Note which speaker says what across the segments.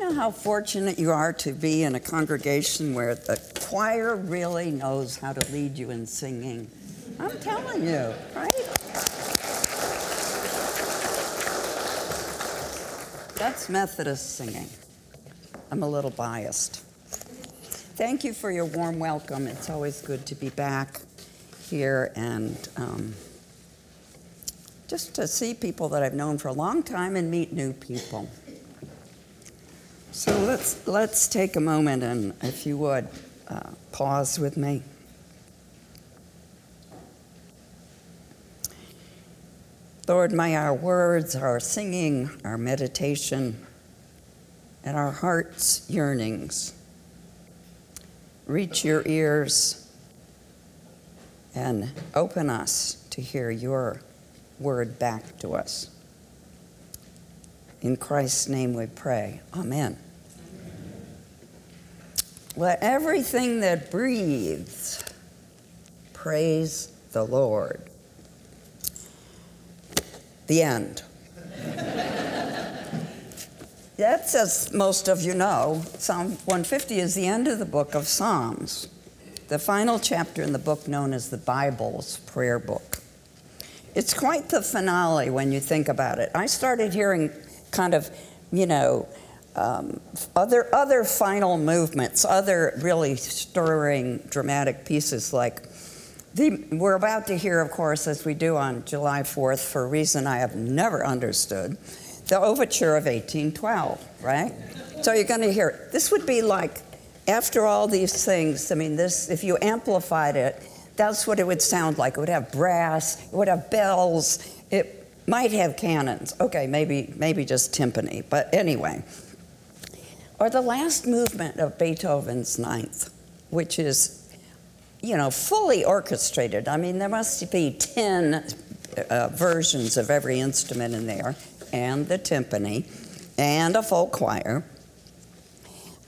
Speaker 1: know how fortunate you are to be in a congregation where the choir really knows how to lead you in singing? I'm telling you, right? That's Methodist singing. I'm a little biased. Thank you for your warm welcome. It's always good to be back here and um, just to see people that I've known for a long time and meet new people. So let's let's take a moment and, if you would, uh, pause with me. Lord, may our words, our singing, our meditation, and our hearts' yearnings reach your ears and open us to hear your word back to us. In Christ's name we pray. Amen. Let everything that breathes praise the Lord. The end. That's, as most of you know, Psalm 150 is the end of the book of Psalms, the final chapter in the book known as the Bible's prayer book. It's quite the finale when you think about it. I started hearing kind of, you know, um, other other final movements, other really stirring, dramatic pieces like the, we're about to hear, of course, as we do on July 4th, for a reason I have never understood, the overture of 1812, right? So you're going to hear this would be like after all these things. I mean, this if you amplified it, that's what it would sound like. It would have brass, it would have bells, it might have cannons. Okay, maybe maybe just timpani, but anyway. Or the last movement of Beethoven's Ninth, which is you know, fully orchestrated. I mean, there must be 10 uh, versions of every instrument in there, and the timpani, and a full choir.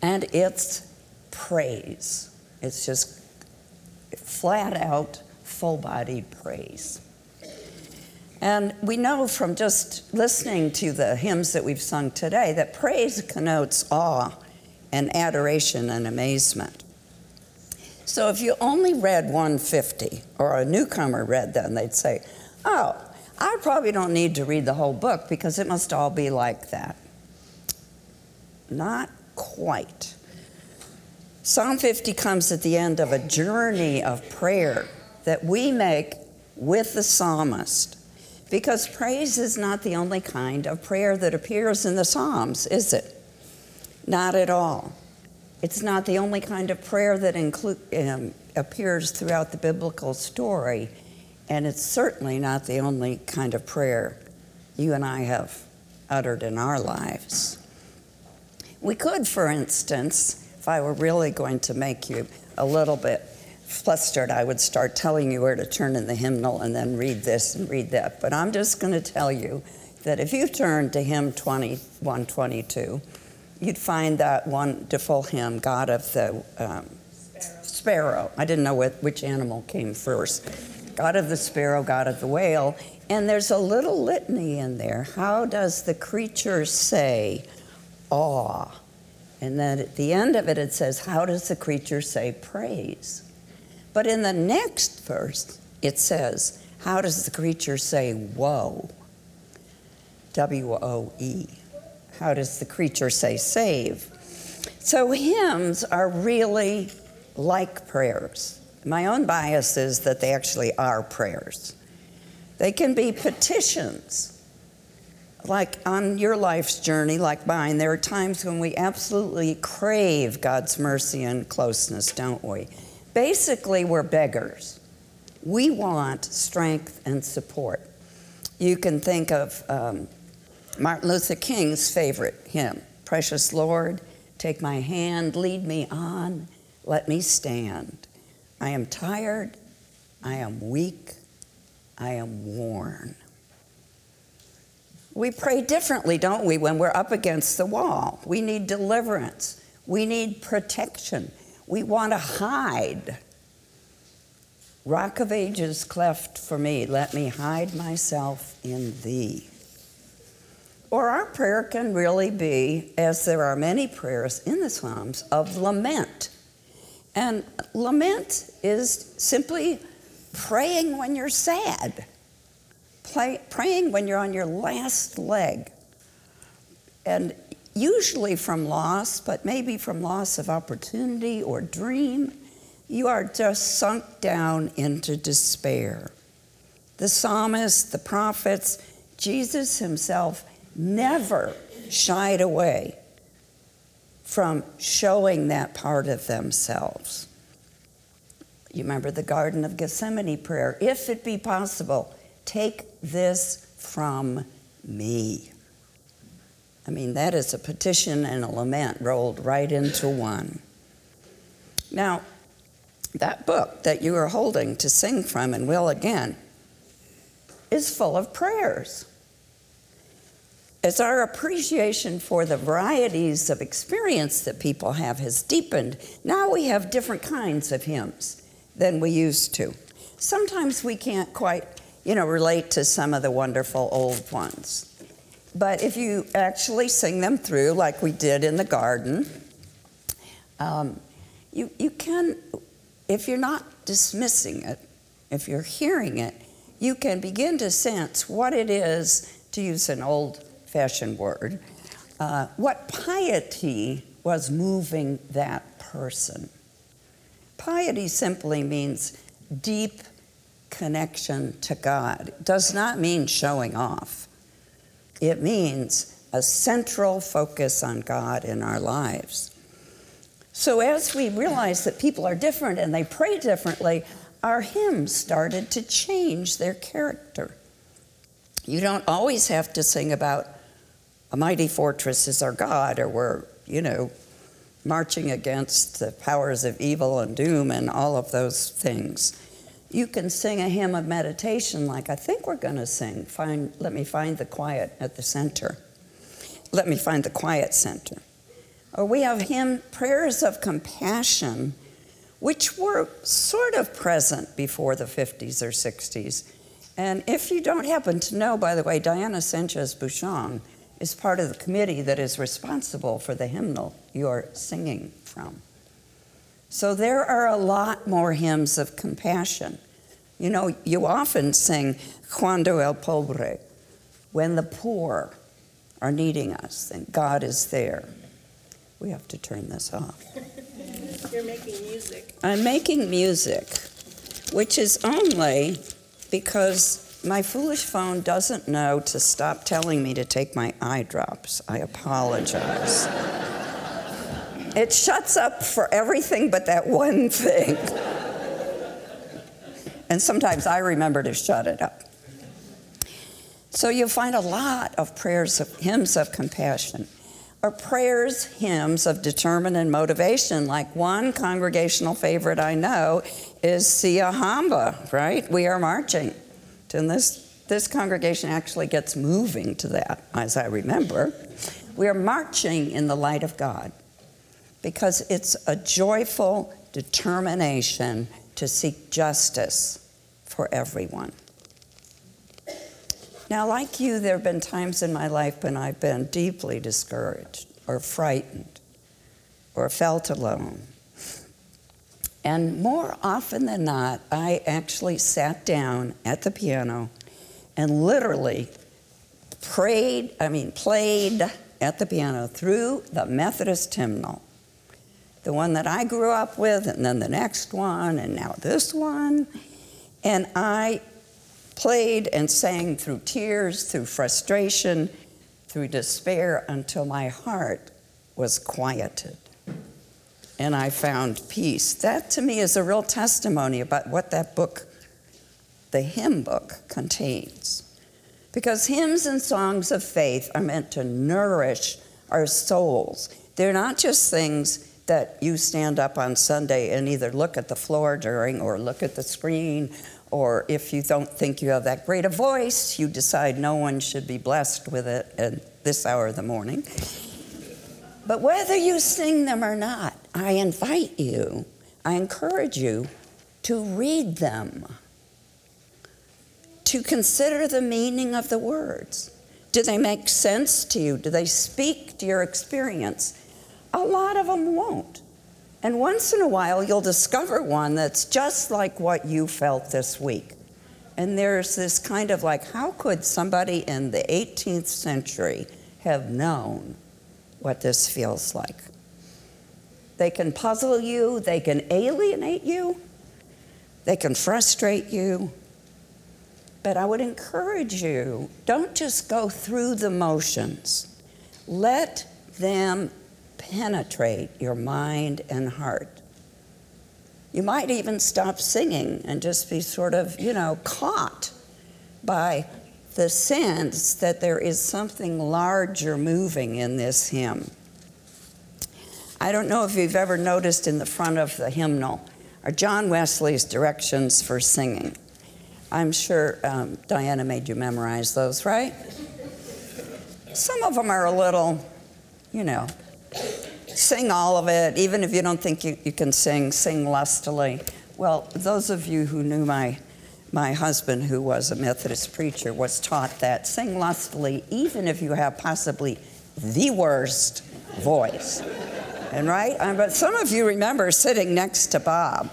Speaker 1: And it's praise. It's just flat out, full bodied praise. And we know from just listening to the hymns that we've sung today that praise connotes awe and adoration and amazement. So if you only read 150, or a newcomer read them, they'd say, Oh, I probably don't need to read the whole book because it must all be like that. Not quite. Psalm 50 comes at the end of a journey of prayer that we make with the psalmist. Because praise is not the only kind of prayer that appears in the Psalms, is it? Not at all. It's not the only kind of prayer that um, appears throughout the biblical story, and it's certainly not the only kind of prayer you and I have uttered in our lives. We could, for instance, if I were really going to make you a little bit flustered, I would start telling you where to turn in the hymnal and then read this and read that. But I'm just going to tell you that if you turn to hymn 2122, you'd find that wonderful hymn, God of the um, sparrow. I didn't know what, which animal came first. God of the sparrow, God of the whale. And there's a little litany in there. How does the creature say, awe? And then at the end of it, it says, How does the creature say praise? But in the next verse, it says, How does the creature say woe? W O E. How does the creature say save? So hymns are really like prayers. My own bias is that they actually are prayers. They can be petitions. Like on your life's journey, like mine, there are times when we absolutely crave God's mercy and closeness, don't we? Basically, we're beggars. We want strength and support. You can think of um, Martin Luther King's favorite hymn Precious Lord, take my hand, lead me on, let me stand. I am tired, I am weak, I am worn. We pray differently, don't we, when we're up against the wall? We need deliverance, we need protection, we want to hide. Rock of ages cleft for me, let me hide myself in thee. Or our prayer can really be, as there are many prayers in the Psalms, of lament. And lament is simply praying when you're sad, Play, praying when you're on your last leg. And usually from loss, but maybe from loss of opportunity or dream, you are just sunk down into despair. The psalmists, the prophets, Jesus himself never shied away from showing that part of themselves. You remember the Garden of Gethsemane prayer if it be possible, take this from me. I mean, that is a petition and a lament rolled right into one. Now, that book that you are holding to sing from and will again is full of prayers. As our appreciation for the varieties of experience that people have has deepened, now we have different kinds of hymns than we used to. Sometimes we can't quite, you know, relate to some of the wonderful old ones. But if you actually sing them through, like we did in the garden, um, you, you can, if you're not dismissing it, if you're hearing it, you can begin to sense what it is, to use an old fashioned word, uh, what piety was moving that person. Piety simply means deep connection to God. It does not mean showing off. It means a central focus on God in our lives. So, as we realized that people are different and they pray differently, our hymns started to change their character. You don't always have to sing about a mighty fortress is our God, or we're, you know, marching against the powers of evil and doom and all of those things. You can sing a hymn of meditation like I think we're going to sing. Find, let me find the quiet at the center. Let me find the quiet center. Or we have hymn prayers of compassion, which were sort of present before the 50s or 60s. And if you don't happen to know, by the way, Diana Sanchez-Bushong is part of the committee that is responsible for the hymnal you're singing from. So there are a lot more hymns of compassion. You know, you often sing Cuando el pobre, when the poor are needing us and God is there. We have to turn this off.
Speaker 2: You're making music.
Speaker 1: I'm making music, which is only because my foolish phone doesn't know to stop telling me to take my eye drops. I apologize. It shuts up for everything but that one thing. and sometimes I remember to shut it up. So you'll find a lot of prayers of hymns of compassion or prayers, hymns of determination and motivation. Like one congregational favorite I know is Siyahamba, right? We are marching. And this, this congregation actually gets moving to that, as I remember. We are marching in the light of God because it's a joyful determination to seek justice for everyone. Now, like you, there have been times in my life when I've been deeply discouraged or frightened or felt alone. And more often than not, I actually sat down at the piano and literally prayed, I mean, played at the piano through the Methodist hymnal. The one that I grew up with, and then the next one, and now this one. And I played and sang through tears, through frustration, through despair until my heart was quieted and I found peace. That to me is a real testimony about what that book, the hymn book, contains. Because hymns and songs of faith are meant to nourish our souls. They're not just things that you stand up on Sunday and either look at the floor during or look at the screen, or if you don't think you have that great a voice, you decide no one should be blessed with it at this hour of the morning. But whether you sing them or not, I invite you, I encourage you to read them, to consider the meaning of the words, Do they make sense to you? Do they speak to your experience? A lot of them won't. And once in a while, you'll discover one that's just like what you felt this week. And there's this kind of like, how could somebody in the 18th century have known what this feels like? They can puzzle you, they can alienate you, they can frustrate you. But I would encourage you don't just go through the motions, let them penetrate your mind and heart. You might even stop singing and just be sort of, you know, caught by the sense that there is something larger moving in this hymn. I don't know if you've ever noticed in the front of the hymnal are John Wesley's directions for singing. I'm sure um, Diana made you memorize those, right? Some of them are a little, you know, sing all of it, even if you don't think you, you can sing, sing lustily. Well, those of you who knew my, my husband, who was a Methodist preacher, was taught that sing lustily, even if you have possibly the worst voice. And right? But some of you remember sitting next to Bob,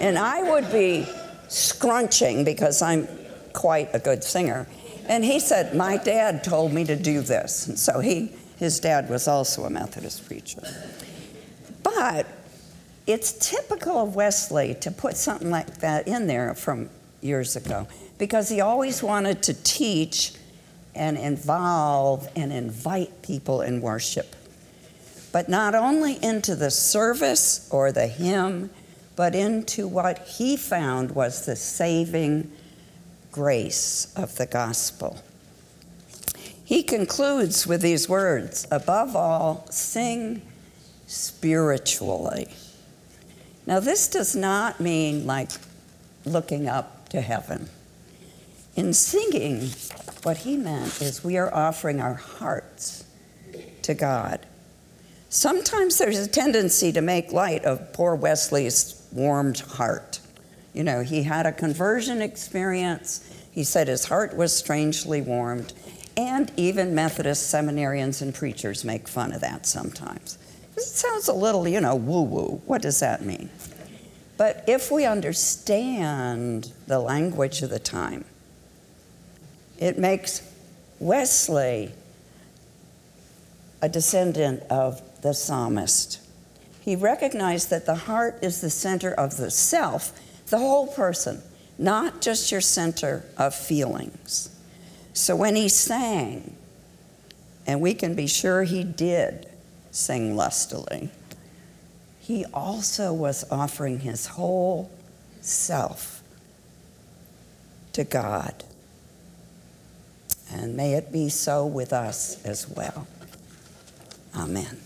Speaker 1: and I would be scrunching because I'm quite a good singer. And he said, My dad told me to do this. And so he, his dad was also a Methodist preacher. But it's typical of Wesley to put something like that in there from years ago because he always wanted to teach and involve and invite people in worship. But not only into the service or the hymn, but into what he found was the saving grace of the gospel. He concludes with these words above all, sing spiritually. Now, this does not mean like looking up to heaven. In singing, what he meant is we are offering our hearts to God. Sometimes there's a tendency to make light of poor Wesley's warmed heart. You know, he had a conversion experience. He said his heart was strangely warmed. And even Methodist seminarians and preachers make fun of that sometimes. It sounds a little, you know, woo woo. What does that mean? But if we understand the language of the time, it makes Wesley a descendant of the psalmist. He recognized that the heart is the center of the self, the whole person, not just your center of feelings. So when he sang, and we can be sure he did sing lustily, he also was offering his whole self to God. And may it be so with us as well. Amen.